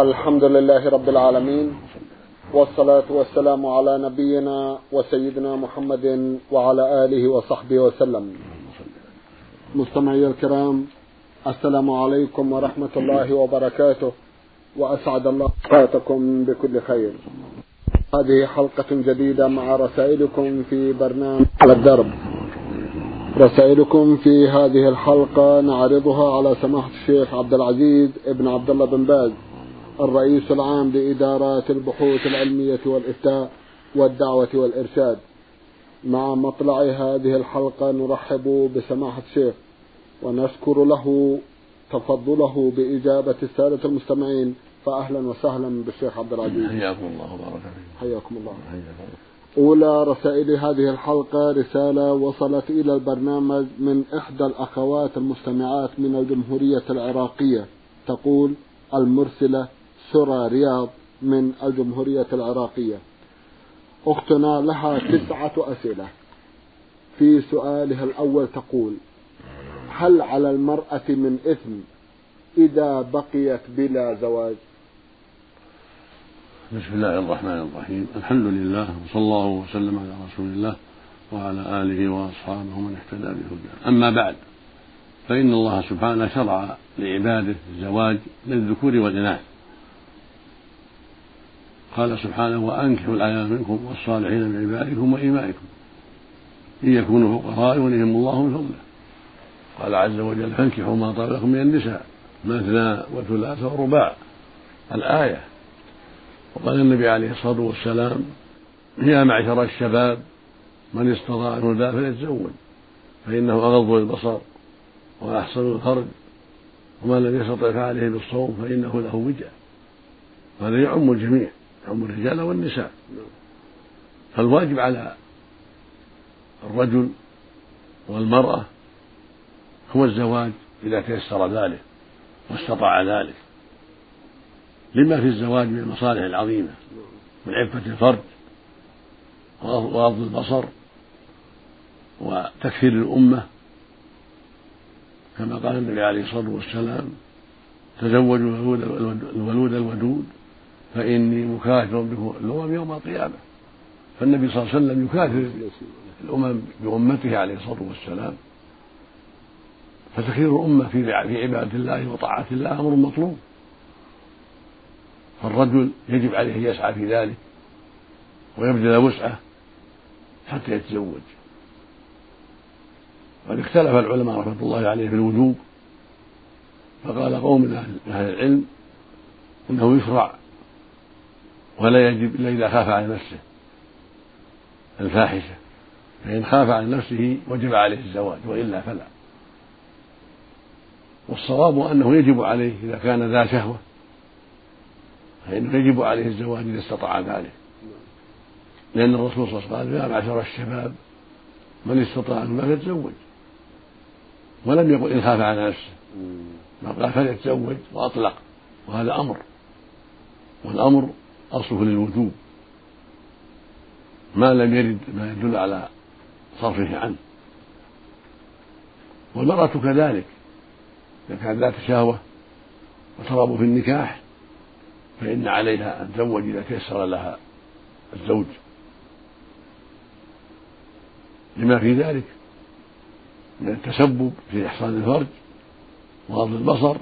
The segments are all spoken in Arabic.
الحمد لله رب العالمين والصلاة والسلام على نبينا وسيدنا محمد وعلى آله وصحبه وسلم. مستمعي الكرام السلام عليكم ورحمة الله وبركاته وأسعد الله أوقاتكم بكل خير. هذه حلقة جديدة مع رسائلكم في برنامج على الدرب. رسائلكم في هذه الحلقة نعرضها على سماحة الشيخ عبد العزيز ابن عبد الله بن باز. الرئيس العام لإدارات البحوث العلمية والإفتاء والدعوة والإرشاد. مع مطلع هذه الحلقة نرحب بسماحة الشيخ ونشكر له تفضله بإجابة السادة المستمعين. فأهلا وسهلا بالشيخ عبد العزيز. حياكم الله وبارك فيكم. حياكم الله. حياكم أولى رسائل هذه الحلقة رسالة وصلت إلى البرنامج من إحدى الأخوات المستمعات من الجمهورية العراقية. تقول المرسلة سرى رياض من الجمهورية العراقية. أختنا لها تسعة أسئلة. في سؤالها الأول تقول هل على المرأة من إثم إذا بقيت بلا زواج؟ بسم الله الرحمن الرحيم. الحمد لله وصلى الله وسلم على رسول الله وعلى آله وأصحابه من اهتدى بهداه. أما بعد فإن الله سبحانه شرع لعباده الزواج للذكور والإناث. قال سبحانه وأنكحوا الأيام منكم والصالحين من عبادكم وإيمائكم إن يكونوا فقراء يغنيهم الله من فضله. قال عز وجل فانكحوا ما طاب لكم من النساء مثنى وثلاث ورباع. الآية وقال النبي عليه الصلاة والسلام يا معشر الشباب من استطاع الهدى فليتزوج فإنه أغض للبصر وأحسن الفرج ومن لم يستطع فعليه بالصوم فإنه له وجه وهذا يعم الجميع. يعم الرجال والنساء. فالواجب على الرجل والمرأة هو الزواج إذا تيسر ذلك واستطاع ذلك. لما في الزواج من المصالح العظيمة من عفة الفرج وغض البصر وتكثير الأمة كما قال النبي عليه الصلاة والسلام تزوجوا الولود الودود فإني مكاثر بكم الأمم يوم القيامة. فالنبي صلى الله عليه وسلم يكاثر الأمم بأمته عليه الصلاة والسلام. فتكثير الأمة في عبادة الله وطاعة الله أمر مطلوب. فالرجل يجب عليه أن يسعى في ذلك ويبذل وسعه حتى يتزوج. قد اختلف العلماء رحمة الله عليه في الوجوب. فقال قوم من أهل العلم إنه يشرع ولا يجب إلا إذا خاف على نفسه الفاحشة. فإن خاف على نفسه وجب عليه الزواج وإلا فلا. والصواب أنه يجب عليه إذا كان ذا شهوة فإنه يجب عليه الزواج إذا استطاع ذلك. لأن الرسول صلى الله عليه وسلم قال يا معشر الشباب من استطاع أن فليتزوج؟ ولم يقل إن خاف على نفسه. بل قال فليتزوج وأطلق. وهذا أمر. والأمر أصله للوجوب. ما لم يرد ما يدل على صرفه عنه. والمرأة كذلك إذا كانت ذات شهوة وترغب في النكاح فإن عليها أن تزوج إذا تيسر لها الزوج. لما في ذلك من التسبب في إحصان الفرج وغض البصر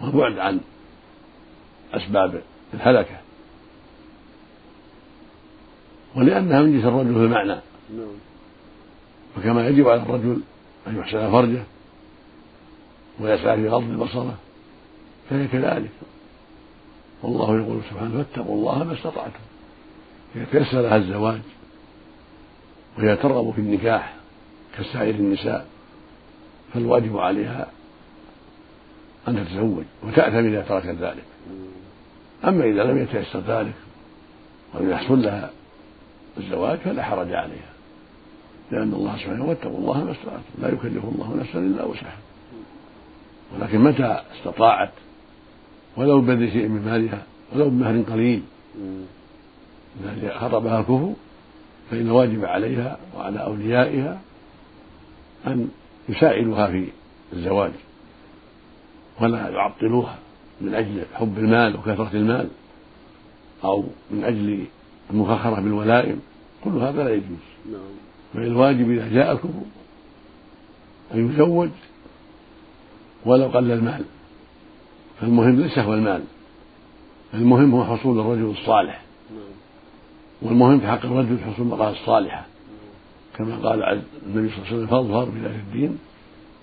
والبعد عن أسباب الهلكة. ولأنها من جنس الرجل في المعنى. فكما يجب على الرجل أن يحسن فرجه ويسعى في غض بصره فهي كذلك. والله يقول سبحانه فاتقوا الله ما استطعتم. إذا تيسر لها الزواج وهي ترغب في النكاح كسائر النساء فالواجب عليها أن تتزوج وتأثم إذا تركت ذلك. أما إذا لم يتيسر ذلك ولم يحصل لها الزواج فلا حرج عليها. لأن الله سبحانه واتقوا الله ما استطعتم. لا يكلف الله نفسا إلا وسعها. ولكن متى استطاعت؟ ولو بذل شيء من مالها ولو بمهر قليل. الذي خطبها الكفر فإن واجب عليها وعلى أوليائها أن يساعدوها في الزواج. ولا يعطلوها من أجل حب المال وكثرة المال أو من أجل المفاخرة بالولائم كل هذا لا يجوز. نعم. بل الواجب إذا جاء الكفر أن يزوج ولو قل المال. فالمهم ليس هو المال المهم هو حصول الرجل الصالح. نعم. والمهم في حق الرجل حصول المرأة الصالحة. كما قال النبي صلى الله عليه وسلم فاظهر بذات الدين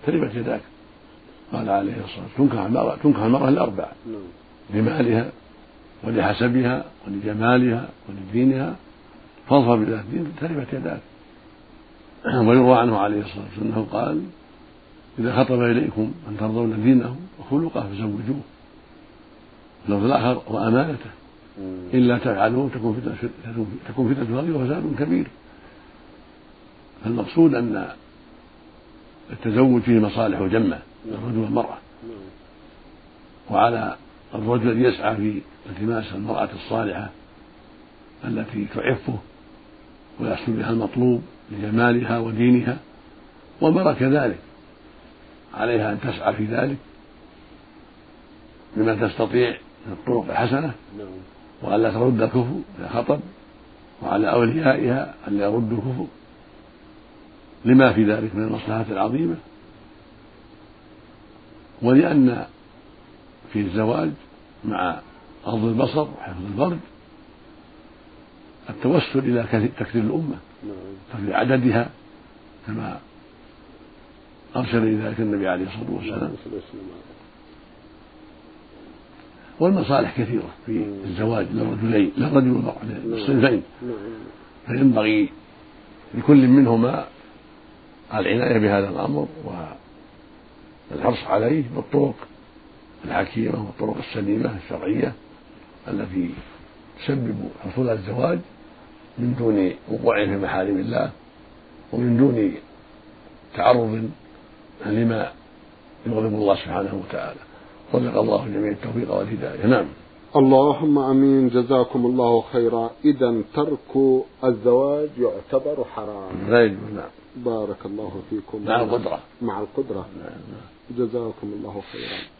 تربت يداك. قال عليه الصلاة والسلام تنكح المرأة تنكح المرأة لأربع نعم. لمالها ولحسبها ولجمالها ولدينها فاظهر بذات الدين تربت يداك ويروى عنه عليه الصلاة والسلام أنه قال إذا خطب إليكم من ترضون دينه وخلقه فزوجوه اللفظ الآخر وأمانته إلا تفعلوه تكون فتنة تكون الأرض وفساد كبير فالمقصود أن التزوج فيه مصالح جمة للرجل والمرأة وعلى الرجل يسعى في التماس المرأة الصالحة التي تعفه ويحصل بها المطلوب لجمالها ودينها والمرأة كذلك عليها أن تسعى في ذلك بما تستطيع من الطرق الحسنة نعم. وألا ترد الكفر إذا خطب وعلى أوليائها أن لا يردوا الكفر لما في ذلك من المصلحة العظيمة ولأن في الزواج مع غض البصر وحفظ الفرج التوسل إلى تكثير الأمة تكثير عددها كما أرشد إلى ذلك النبي عليه الصلاة والسلام. والمصالح كثيرة في الزواج للرجلين للرجل والمرأة للصنفين. فينبغي لكل منهما العناية بهذا الأمر والحرص عليه بالطرق الحكيمة والطرق السليمة الشرعية التي تسبب حصول الزواج من دون وقوع في محارم الله ومن دون تعرض لما يغضب الله سبحانه وتعالى. رزق الله جميع التوفيق والهداية. نعم. اللهم آمين. جزاكم الله خيرا. اذا ترك الزواج يعتبر حرام. لا يجوز نعم بارك الله فيكم. مع القدرة. مع القدرة. نعم. جزاكم الله خيرا.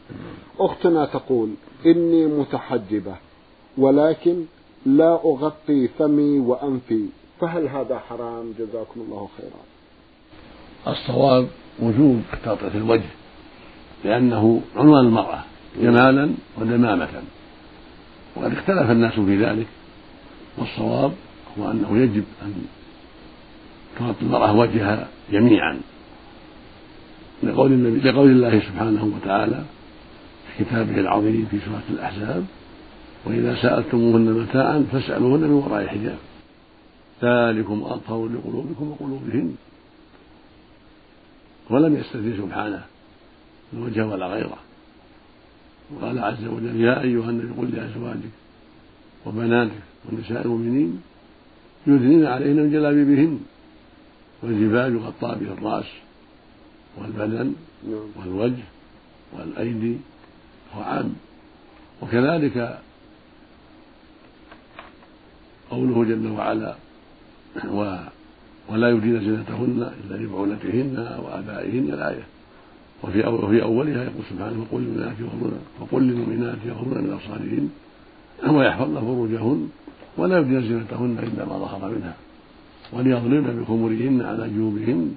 أختنا تقول إني متحجبة ولكن لا أغطي فمي وأنفي فهل هذا حرام؟ جزاكم الله خيرا. الصواب وجوب تغطية الوجه لأنه عنوان المرأة جمالا ودمامة. وقد اختلف الناس في ذلك والصواب هو أنه يجب أن تغطي المرأة وجهها جميعا لقول لقول الله سبحانه وتعالى كتابه العظيم في سورة الأحزاب وإذا سألتموهن متاعا فاسألوهن من وراء حجاب ذلكم أطهر لقلوبكم وقلوبهن. ولم يستثني سبحانه الوجه ولا غيره. وقال عز وجل يا أيها النبي قل لأزواجك وبناتك ونساء المؤمنين يدنين عليهن من جلابيبهن والجبال يغطى به الرأس والبدن نعم. والوجه والأيدي هو عام وكذلك قوله جل وعلا و ولا يبدين زينتهن إلا لبعولتهن وآبائهن الآية. وفي وفي أولها يقول سبحانه وقل للمؤمنات يغضن وقل للمؤمنات يغضن من أبصارهن ويحفظن فروجهن ولا يبدين زينتهن إلا ما ظهر منها. وليضربن بخمرهن على جيوبهن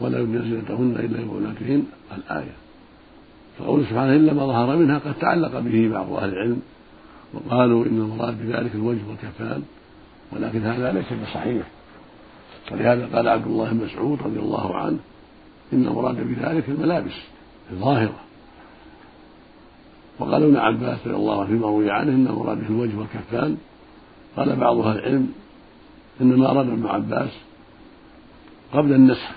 ولا يبدين زينتهن إلا لبعولتهن الآية. فقوله سبحانه إلا ما ظهر منها قد تعلق به بعض أهل العلم وقالوا إن المراد بذلك الوجه والكفان ولكن هذا ليس بصحيح. ولهذا قال عبد الله بن مسعود رضي الله عنه إن المراد بذلك الملابس الظاهرة. وقال ابن عباس رضي الله عنه فيما روي عنه إن المراد به الوجه والكفان. قال بعض أهل العلم إنما أراد ابن عباس قبل النسخ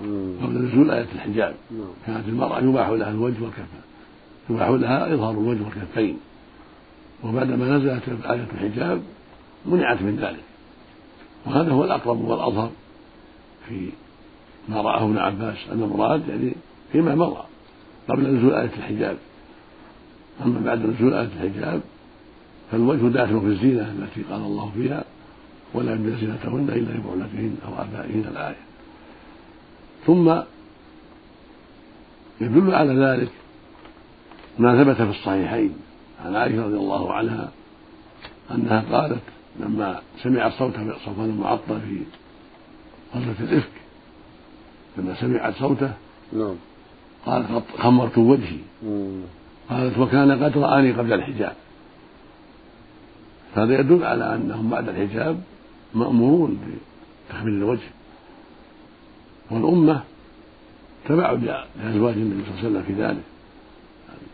قبل نزول آية الحجاب نعم. كانت المرأة يباح لها الوجه والكفان يباح لها إظهار الوجه والكفين. وبعدما نزلت آية الحجاب منعت من ذلك. وهذا هو الأقرب والأظهر في ما رآه ابن عباس أن المراد يعني فيما مضى قبل نزول آية الحجاب. أما بعد نزول آية الحجاب فالوجه داخل في الزينة التي قال الله فيها ولا يبدين زينتهن إلا لبعولتهن أو آبائهن الآية. ثم يدل على ذلك ما ثبت في الصحيحين. عن عائشة رضي الله عنها أنها قالت لما سمعت صوت صفوان المعطل في غزوة الإفك لما سمعت صوته نعم. قالت خمرت وجهي. قالت وكان قد رآني قبل الحجاب. هذا يدل على أنهم بعد الحجاب مأمورون بتخمير الوجه. والأمة تبعد لأزواج النبي صلى الله عليه وسلم في ذلك.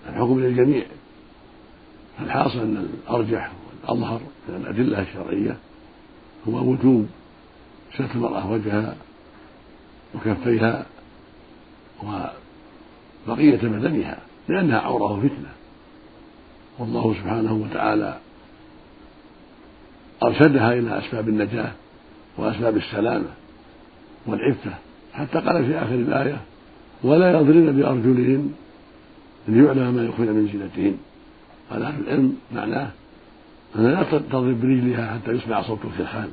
الحكم للجميع. الحاصل أن الأرجح والأظهر من الأدلة الشرعية هو وجوب ستر المرأة وجهها وكفيها وبقية بدنها لأنها عورة فتنة والله سبحانه وتعالى أرشدها إلى أسباب النجاة وأسباب السلامة والعفة. حتى قال في آخر الآية ولا يضربن بأرجلهن ليعلم ما يخفين من زينتهن. قال أهل العلم معناه أنها لا تضرب برجلها حتى يسمع صوت الخلخال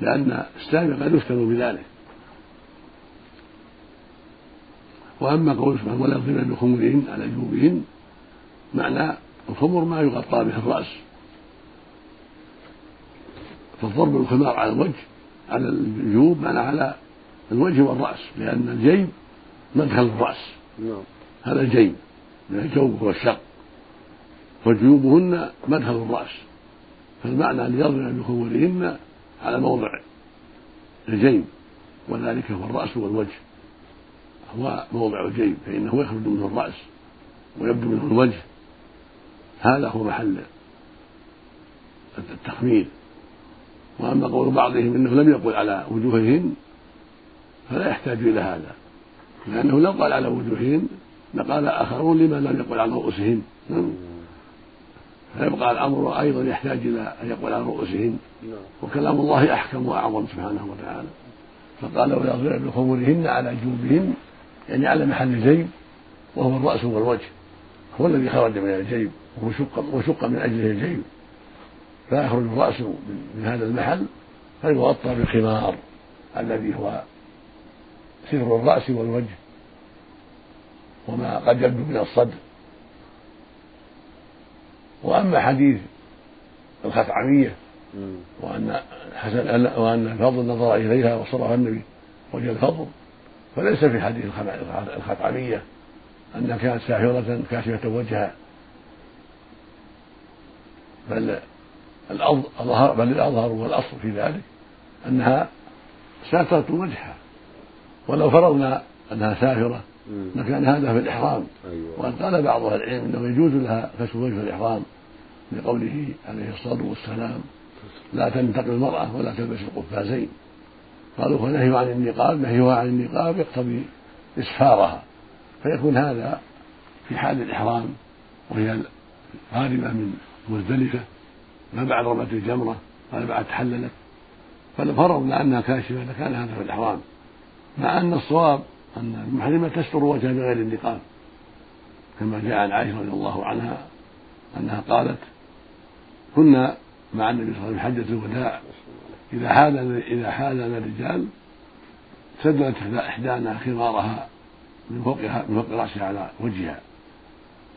لأن السامع قد يفتن بذلك. وأما قول سبحانه ولا يضربن بخمرهن على جنوبهن معنى الخمر ما يغطى به الرأس. فالضرب الخمار على الوجه على الجيوب معنى على الوجه والرأس لأن الجيب مدخل الرأس. نعم. هذا الجيب من الجوب هو الشق. وجيوبهن مدخل الرأس. فالمعنى أن يضرب بخمورهن على موضع الجيب وذلك هو الرأس والوجه. هو موضع الجيب فإنه يخرج منه الرأس ويبدو منه الوجه. هذا هو محل التخمير. وأما قول بعضهم إنه لم يقل على وجوههن فلا يحتاج إلى هذا. لأنه لو قال على وجوههن لقال آخرون لما لم يقل على رؤوسهن فيبقى الأمر أيضا يحتاج إلى أن يقول على رؤوسهن وكلام الله أحكم وأعظم سبحانه وتعالى. فقال ويضرب بخمورهن على جوبهن يعني على محل الجيب. وهو الرأس والوجه. هو الذي خرج من الجيب. وشق وشق من أجله الجيب. فيخرج الرأس من هذا المحل. فيغطى بالخمار الذي هو ستر الرأس والوجه وما قد يبدو من الصدر. وأما حديث الخثعمية وأن حسن وأن الفضل نظر إليها وصرف النبي وجه الفضل فليس في حديث الخثعمية أنها كانت ساهرة كاشفة وجهها. بل الأظهر بل الأظهر والأصل في ذلك أنها ساترت وجهها. ولو فرضنا أنها سافرة لكان هذا في الإحرام. أيوة. وقد قال بعض أهل العلم أنه يجوز لها كشف وجه في الإحرام لقوله عليه الصلاة والسلام لا تنتقل المرأة ولا تلبس القفازين. قالوا فنهي عن النقاب نهيها عن النقاب يقتضي إسفارها. فيكون هذا في حال الإحرام وهي غاربة من مزدلفة ما بعد رمت الجمرة ولا بعد تحللت. فلو فرضنا أنها كاشفة لكان هذا في الإحرام. مع أن الصواب أن المحرمة تستر وجهها بغير النقاب كما جاء عن عائشة رضي الله عنها أنها قالت كنا مع النبي صلى الله عليه وسلم حجة الوداع إذا حال إذا حالنا الرجال سدلت إحدانا خمارها من فوقها من فوق رأسها على وجهها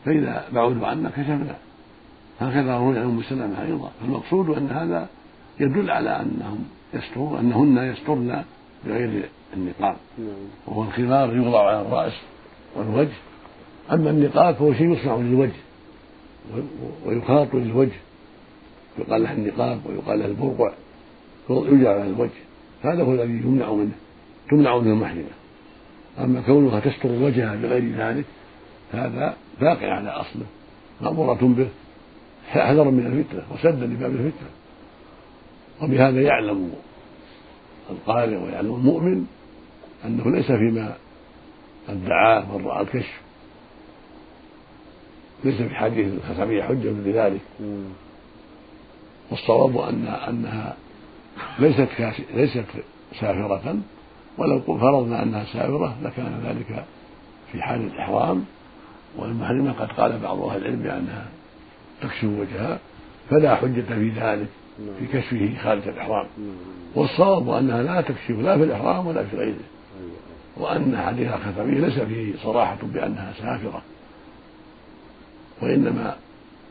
فإذا بعدوا عنا كشفنا هكذا روي عن أم سلمة أيضا فالمقصود أن هذا يدل على أنهم يسترون أنهن يسترن بغير النقاب. نعم. وهو الخمار يوضع على الرأس والوجه. أما النقاب فهو شيء يصنع للوجه ويخاط للوجه. يقال له النقاب ويقال له البرقع يوجع على الوجه. هذا هو الذي يمنع منه تمنع منه المحرمة. أما كونها تستر وجهها بغير ذلك هذا باقي على أصله. مأمورة به. حذرا من الفتنة وسدا لباب الفتنة. وبهذا يعلم القارئ ويعلم المؤمن أنه ليس فيما ادعاه من رأى الكشف. ليس في حديث الخسامية حجة لذلك والصواب أن أنها ليست ليست سافرة. ولو فرضنا أنها سافرة لكان ذلك في حال الإحرام. والمحرمة قد قال بعض أهل العلم بأنها تكشف وجهها فلا حجة في ذلك. في كشفه خارج الإحرام. والصواب أنها لا تكشف لا في الإحرام ولا في غيره. وأن حديث الخثمية ليس فيه صراحة بأنها سافرة وإنما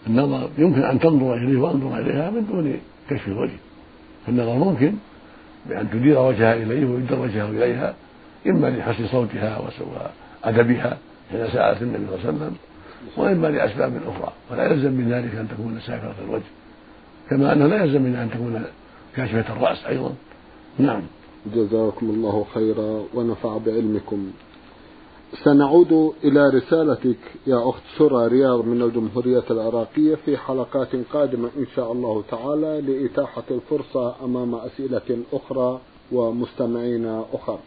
النظر يمكن أن تنظر إليه وأنظر إليها من دون كشف الوجه. فالنظر ممكن بأن تدير وجهها إليه ويدر وجهه إليها إما لحسن صوتها وأدبها حين سألت النبي صلى الله عليه وسلم وإما لأسباب أخرى. ولا يلزم من ذلك أن تكون سافرة الوجه. كما أنه لا يلزم منها أن تكون كاشفة الرأس أيضا. نعم. جزاكم الله خيرا ونفع بعلمكم. سنعود إلى رسالتك يا أخت سرى رياض من الجمهورية العراقية في حلقات قادمة إن شاء الله تعالى لإتاحة الفرصة أمام أسئلة أخرى ومستمعين أخر.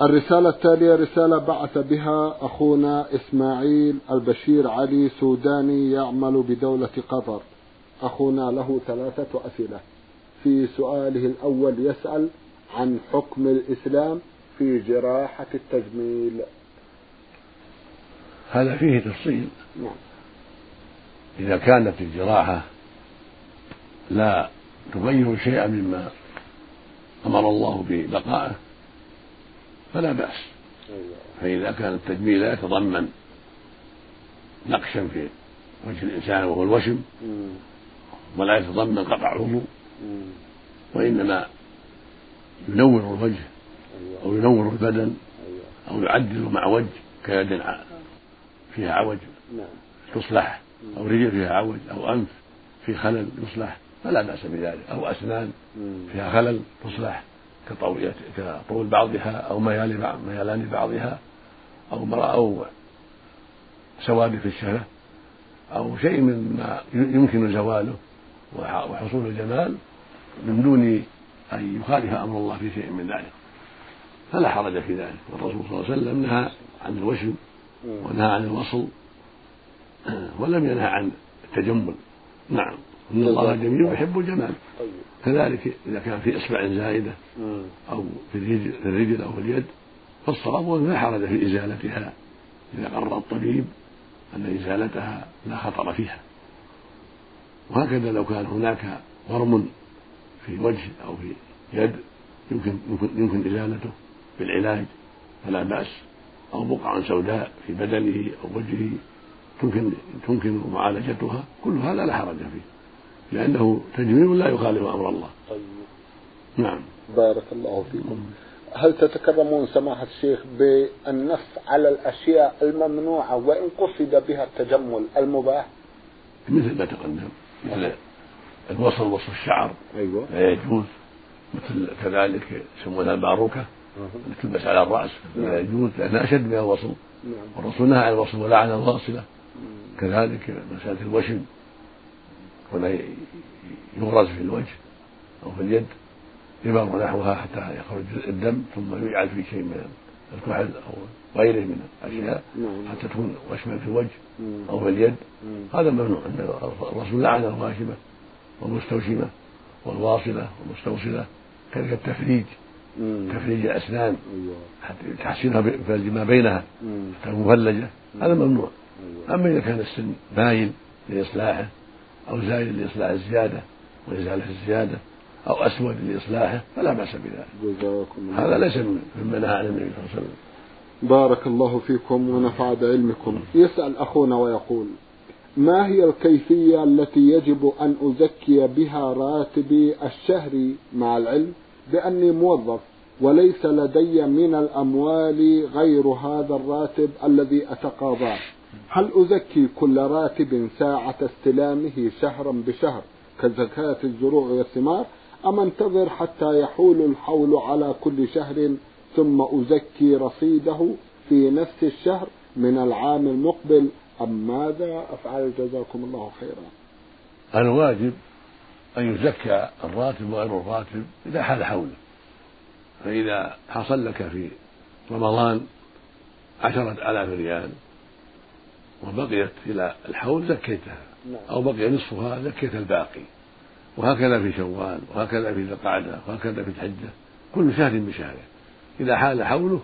الرسالة التالية رسالة بعث بها أخونا إسماعيل البشير علي سوداني يعمل بدولة قطر. أخونا له ثلاثة أسئلة. في سؤاله الأول يسأل عن حكم الإسلام في جراحة التجميل. هذا فيه تفصيل. نعم. إذا كانت الجراحة لا تغير شيئا مما أمر الله ببقائه فلا بأس. فإذا كان التجميل لا يتضمن نقشا في وجه الإنسان وهو الوشم ولا يتضمن قطع عضو وإنما ينور الوجه. أو ينور البدن. أو يعدل مع وجه كيد فيها عوج تصلح أو رجل فيها عوج أو أنف في خلل يصلح فلا بأس بذلك أو أسنان فيها خلل تصلح كطول بعضها أو ميال ميلان بعضها أو أو سواد في الشفة أو شيء مما يمكن زواله وحصول الجمال من دون أن يخالف أمر الله في شيء من ذلك. فلا حرج في ذلك. والرسول صلى الله عليه وسلم نهى عن الوشم ونهى عن الوصل ولم ينهى عن التجمل. نعم. إن الله جميل. يحب الجمال. طيب. كذلك إذا كان في إصبع زائدة أو في الرجل, في الرجل أو في اليد فالصواب لا حرج في إزالتها. إذا قرر الطبيب أن إزالتها لا خطر فيها. وهكذا لو كان هناك ورم في وجه أو في يد يمكن يمكن, يمكن إزالته بالعلاج. فلا بأس. أو بقعة سوداء في بدنه أو وجهه. تمكن تمكن معالجتها. كل هذا لا حرج فيه. لأنه تجميل لا يخالف أمر الله. طيب. نعم. بارك الله فيكم. هل تتكرمون سماحة الشيخ بالنص على الأشياء الممنوعة وإن قصد بها التجمل المباح؟ مثل ما تقدم. مثل الوصل وصل الشعر. أيوة. لا يجوز. مثل كذلك يسمونها الباروكة. تلبس على الرأس. لا نعم. يجوز. لأنها أشد من الوصل. نعم. والرسول نهى عن الوصل ولعن الواصلة. كذلك مسألة الوشم. ولا يغرز في الوجه أو في اليد إبر نحوها حتى يخرج الدم ثم يجعل في شيء من الكحل أو غيره من الأشياء نعم. حتى تكون وشما في الوجه. أو في اليد. هذا ممنوع أن الرسول لعن الواشمة والمستوشمة والواصلة والمستوصلة كذلك التفريج. تفريج الأسنان أيوة حتى تحسينها ما بينها. حتى مفلجة هذا ممنوع أيوة. أما إذا كان السن مايل لإصلاحه أو زايد لإصلاح الزيادة وإزالة الزيادة أو أسود لإصلاحه فلا بأس بذلك. جزاكم هذا ليس مما نهى عن النبي صلى الله عليه وسلم. بارك الله فيكم ونفع بعلمكم. يسأل أخونا ويقول ما هي الكيفية التي يجب أن أزكي بها راتبي الشهري مع العلم؟ بأني موظف وليس لدي من الأموال غير هذا الراتب الذي أتقاضاه. هل أزكي كل راتب ساعة استلامه شهرا بشهر كزكاة الزروع والثمار؟ أم أنتظر حتى يحول الحول على كل شهر ثم أزكي رصيده في نفس الشهر من العام المقبل؟ أم ماذا أفعل جزاكم الله خيرا؟ الواجب أن يزكى الراتب وغير الراتب إذا حال حوله. فإذا حصل لك في رمضان عشرة آلاف ريال وبقيت إلى الحول زكيتها. نعم. أو بقي نصفها زكيت الباقي. وهكذا في شوال وهكذا في ذي القعدة وهكذا في الحجة. كل شهر بشهره إذا حال حوله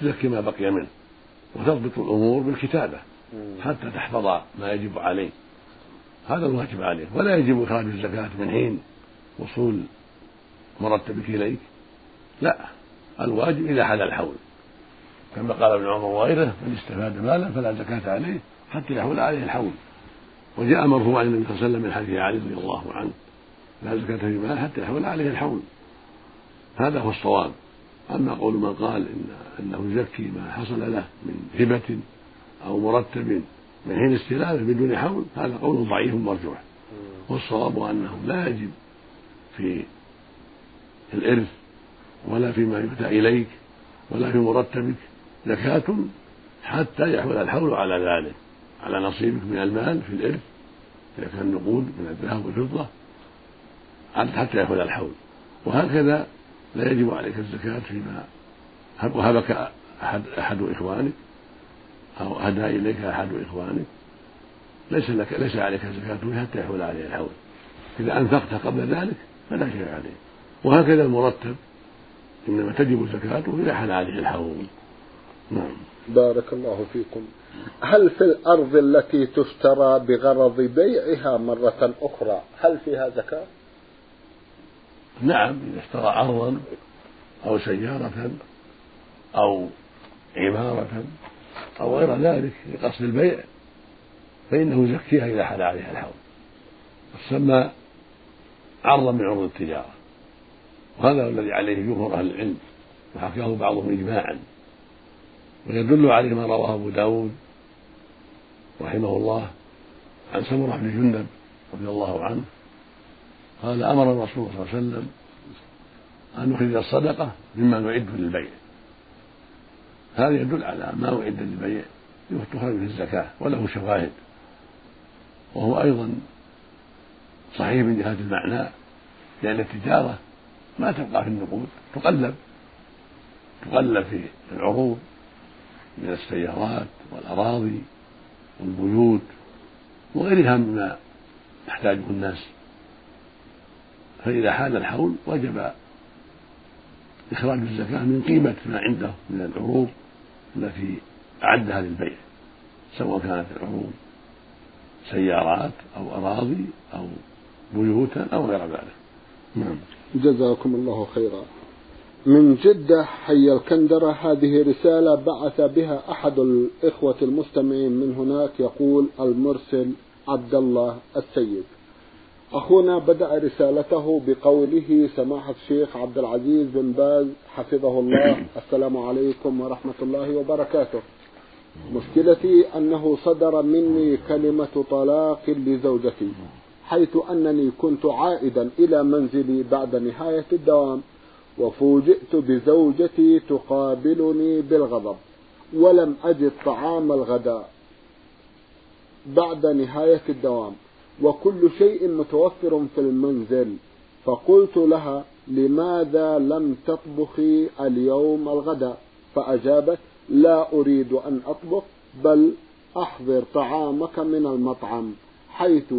تزكي ما بقي منه. وتضبط الأمور بالكتابة. حتى تحفظ ما يجب عليه. هذا الواجب عليه. ولا يجب إخراج الزكاة من حين وصول مرتبك إليك. لا. الواجب إذا حال الحول. كما قال ابن عمر وغيره من استفاد مالا فلا زكاة عليه حتى يحول عليه الحول. وجاء مرفوعا عن النبي صلى الله عليه وسلم من حديث علي رضي الله عنه لا زكاة في مال حتى يحول عليه الحول. هذا هو الصواب. أما قول من قال إن أنه يزكي ما حصل له من هبة أو مرتب من حين استلامه بدون حول هذا قول ضعيف مرجوح. والصواب أنه لا يجب في الإرث ولا فيما يؤتى إليك ولا في مرتبك زكاة حتى يحول الحول على ذلك على نصيبك من المال في الإرث إذا كان نقود من الذهب والفضة حتى يحول الحول. وهكذا لا يجب عليك الزكاة فيما وهبك أحد أحد إخوانك أو أهدى إليك أحد إخوانك. ليس لك ليس عليك زكاة حتى يحول عليه الحول. إذا أنفقت قبل ذلك فلا شيء عليه. وهكذا المرتب إنما تجب زكاته إذا حل عليه الحول. نعم. بارك الله فيكم. هل في الأرض التي تشترى بغرض بيعها مرة أخرى هل فيها زكاة؟ نعم إذا اشترى أرضا أو سيارة أو عمارة أو غير ذلك لقصد البيع فإنه يزكيها إذا حل عليها الحول. تسمى عرضا من عروض التجارة وهذا الذي عليه جمهور أهل العلم وحكاه بعضهم إجماعا. ويدل عليه ما رواه أبو داود رحمه الله عن سمرة بن جندب رضي الله عنه قال أمر الرسول صلى الله عليه وسلم أن نخرج الصدقة مما نعد للبيع. هذا يدل على ما أعد للبيع تخرج في الزكاة وله شواهد. وهو أيضا صحيح من جهة المعنى لأن التجارة ما تبقى في النقود تقلب تقلب في العروض من السيارات والأراضي والبيوت وغيرها مما يحتاجه الناس. فإذا حال الحول وجب إخراج الزكاة من قيمة ما عنده من العروض التي أعدها للبيع سواء كانت العروض سيارات أو أراضي أو بيوتا أو غير ذلك. نعم. جزاكم الله خيرا. من جدة حي الكندرة. هذه رسالة بعث بها أحد الإخوة المستمعين من هناك يقول المرسل عبد الله السيد. أخونا بدأ رسالته بقوله سماحة الشيخ عبد العزيز بن باز حفظه الله. السلام عليكم ورحمة الله وبركاته. مشكلتي أنه صدر مني كلمة طلاق لزوجتي حيث أنني كنت عائدا إلى منزلي بعد نهاية الدوام. وفوجئت بزوجتي تقابلني بالغضب ولم أجد طعام الغداء بعد نهاية الدوام وكل شيء متوفر في المنزل فقلت لها لماذا لم تطبخي اليوم الغداء؟ فأجابت لا أريد أن أطبخ بل أحضر طعامك من المطعم حيث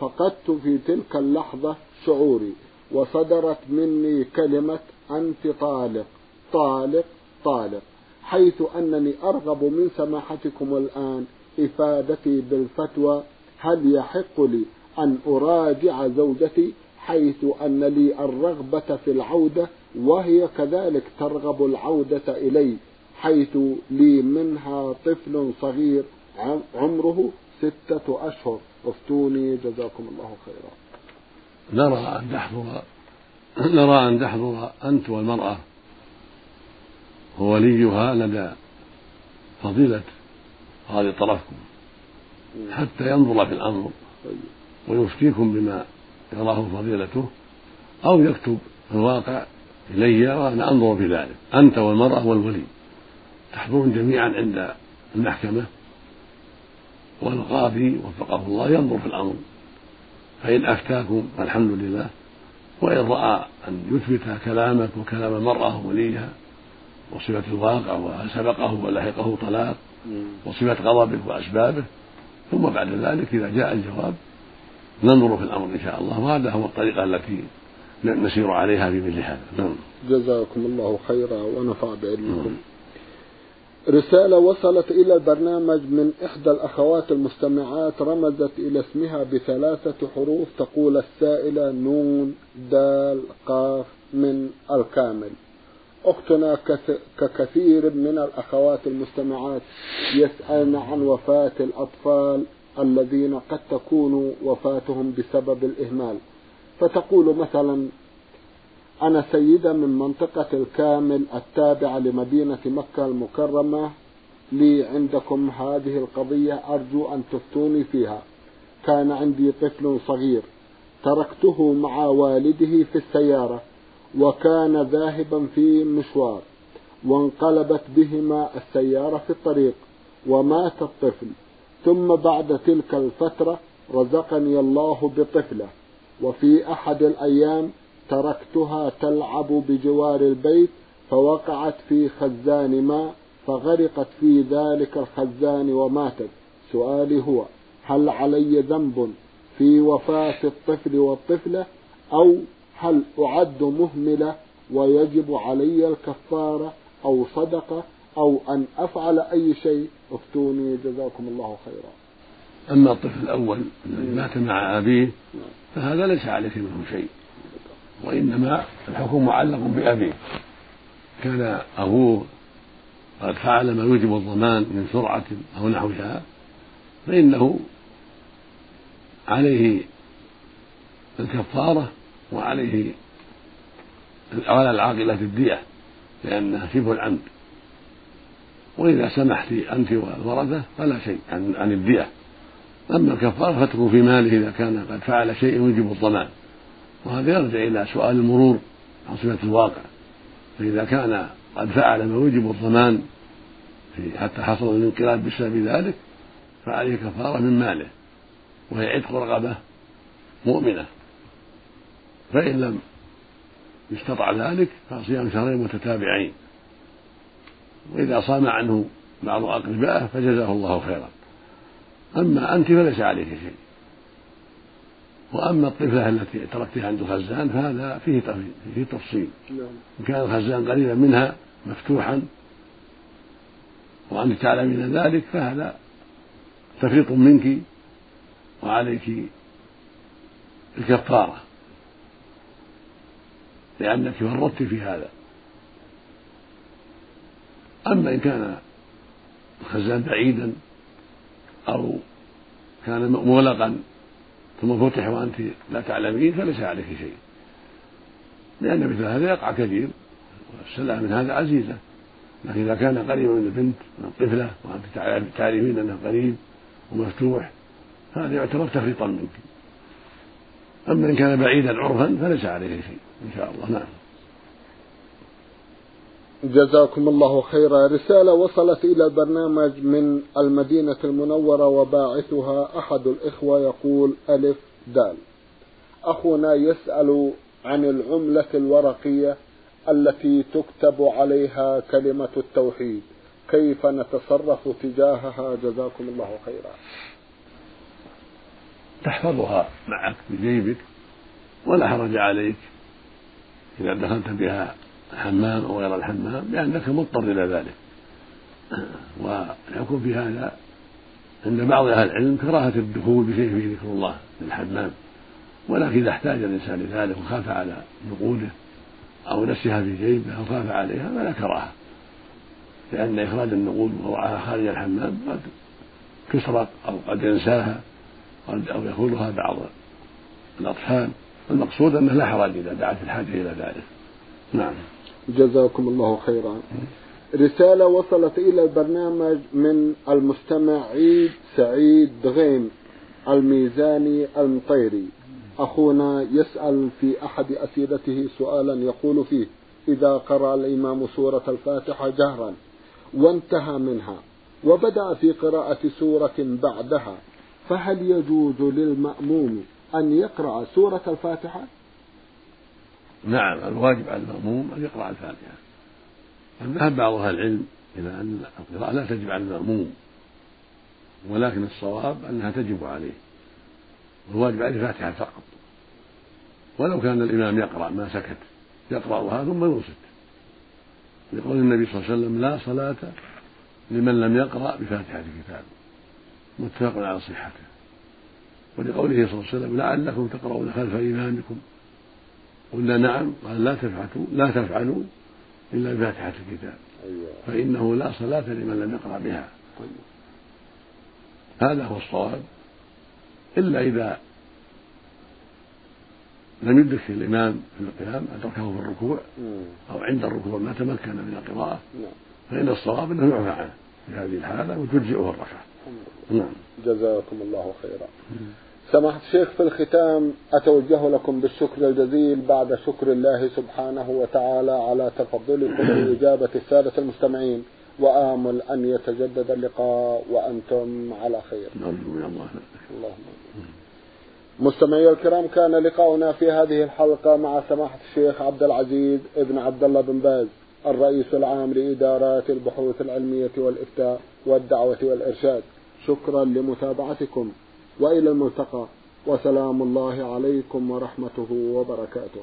فقدت في تلك اللحظة شعوري. وصدرت مني كلمة أنت طالق. طالق طالق. حيث أنني أرغب من سماحتكم الآن إفادتي بالفتوى. هل يحق لي أن أراجع زوجتي؟ حيث أن لي الرغبة في العودة وهي كذلك ترغب العودة إلي. حيث لي منها طفل صغير عمره ستة أشهر. أفتوني جزاكم الله خيرا. نرى أن تحضر نرى أن تحضر أنت والمرأة ووليها لدى فضيلة هذه طرفكم حتى ينظر في الأمر ويفتيكم بما يراه فضيلته أو يكتب الواقع إلي وأنا أنظر في ذلك. أنت والمرأة والولي تحضرون جميعا عند المحكمة والقاضي وفقه الله ينظر في الأمر. فإن أفتاكم فالحمد لله وإن رأى أن يثبت كلامك وكلام المرأة وليها وصفة الواقع وهل سبقه ولحقه طلاق وصفة غضبك وأسبابه ثم بعد ذلك إذا جاء الجواب ننظر في الأمر إن شاء الله وهذا هو الطريقة التي نسير عليها في مثل هذا. نعم. جزاكم الله خيرا ونفع بعلمكم. نعم. رسالة وصلت إلى البرنامج من إحدى الأخوات المستمعات رمزت إلى اسمها بثلاثة حروف تقول السائلة نون دال قاف من الكامل. أختنا ككثير من الأخوات المستمعات يسألن عن وفاة الأطفال الذين قد تكون وفاتهم بسبب الإهمال. فتقول مثلا أنا سيدة من منطقة الكامل التابعة لمدينة مكة المكرمة. لي عندكم هذه القضية أرجو أن تفتوني فيها. كان عندي طفل صغير تركته مع والده في السيارة وكان ذاهبا في مشوار وانقلبت بهما السيارة في الطريق ومات الطفل. ثم بعد تلك الفترة رزقني الله بطفلة. وفي أحد الأيام تركتها تلعب بجوار البيت فوقعت في خزان ماء فغرقت في ذلك الخزان وماتت. سؤالي هو هل علي ذنب في وفاة الطفل والطفلة؟ أو هل أعد مهملة ويجب علي الكفارة أو صدقة أو أن أفعل أي شيء؟ افتوني جزاكم الله خيرا. أما الطفل الأول الذي مات مع أبيه فهذا ليس عليك منه شيء. وإنما الحكم معلق بأبيه. كان أبوه قد فعل ما يوجب الضمان من سرعة أو نحوها فإنه عليه الكفارة وعليه على العاقلة الدية لأنها شبه العمد وإذا سمحت أنت والورثة فلا شيء عن, عن الدية. أما الكفارة فاتركوا في ماله إذا كان قد فعل شيء يوجب الضمان. وهذا يرجع إلى سؤال المرور عن صفة الواقع. فإذا كان قد فعل ما يوجب الضمان في حتى حصل الانقلاب بسبب ذلك فعليه كفارة من ماله وهي عتق رغبة مؤمنة. فإن لم يستطع ذلك فصيام شهرين متتابعين. وإذا صام عنه بعض أقربائه فجزاه الله خيرا. أما أنت فليس عليك شيء. وأما الطفلة التي تركتها عند الخزان فهذا فيه فيه تفصيل نعم. إن كان الخزان قريبا منها مفتوحا وأنت تعلمين ذلك فهذا تفريط منك وعليك الكفارة لأنك فرطت في هذا أما إن كان الخزان بعيدا أو كان مغلقا ثم فتح وأنت لا تعلمين فليس عليك شيء. لأن مثل هذا يقع كثير والسلامة من هذا عزيزة. لكن إذا كان قريبا من البنت من الطفلة وأنت تعرفين أنه قريب ومفتوح هذا يعتبر تفريطا منك. أما إن كان بعيدا عرفا فليس عليه شيء إن شاء الله. نعم. جزاكم الله خيرا. رسالة وصلت إلى البرنامج من المدينة المنورة وباعثها أحد الإخوة يقول ألف دال. أخونا يسأل عن العملة الورقية التي تكتب عليها كلمة التوحيد. كيف نتصرف تجاهها؟ جزاكم الله خيرا. تحفظها معك بجيبك ولا حرج عليك إذا دخلت بها الحمام أو غير الحمام لأنك مضطر إلى ذلك. ويكون في هذا عند بعض أهل العلم كراهة الدخول بشيء فيه ذكر الله في الحمام. ولكن إذا احتاج الإنسان لذلك وخاف على نقوده أو نسيها في جيبه أو خاف عليها فلا كراهة. لأن إخراج النقود ووضعها خارج الحمام قد تسرق أو قد ينساها أو يأخذها بعض الأطفال. المقصود أنه لا حرج إذا دعت الحاجة إلى ذلك. نعم. جزاكم الله خيرا رسالة وصلت إلى البرنامج من المستمع عيد سعيد دغيم الميزاني المطيري أخونا يسأل في أحد أسئلته سؤالا يقول فيه إذا قرأ الإمام سورة الفاتحة جهرا وانتهى منها وبدأ في قراءة سورة بعدها فهل يجوز للمأموم أن يقرأ سورة الفاتحة؟ نعم الواجب على المأموم أن يقرأ الفاتحة. ذهب بعض أهل العلم إلى أن القراءة لا تجب على المأموم ولكن الصواب أنها تجب عليه. الواجب عليه الفاتحة فقط. ولو كان الإمام يقرأ ما سكت يقرأها ثم ينصت. لقول النبي صلى الله عليه وسلم لا صلاة لمن لم يقرأ بفاتحة الكتاب. متفق على صحته. ولقوله صلى الله عليه وسلم لعلكم تقرؤون خلف إمامكم قلنا نعم قال لا تفعلوا لا تفعلوا إلا بفاتحة الكتاب. أيوة. فإنه لا صلاة لمن لم يقرأ بها. طيب. هذا هو الصواب. إلا إذا لم يدرك الإمام في القيام أدركه في الركوع أو عند الركوع ما تمكن من القراءة نعم. فإن الصواب أنه يعفى عنه في هذه الحالة وتجزئه الركعة نعم. جزاكم الله خيرا. سماحة الشيخ في الختام أتوجه لكم بالشكر الجزيل بعد شكر الله سبحانه وتعالى على تفضلكم بإجابة السادة المستمعين. وآمل أن يتجدد اللقاء وأنتم على خير. اللهم مستمعي الكرام كان لقاؤنا في هذه الحلقة مع سماحة الشيخ عبد العزيز ابن عبد الله بن باز الرئيس العام لإدارات البحوث العلمية والإفتاء والدعوة والإرشاد. شكرا لمتابعتكم. وإلى الملتقى وسلام الله عليكم ورحمته وبركاته.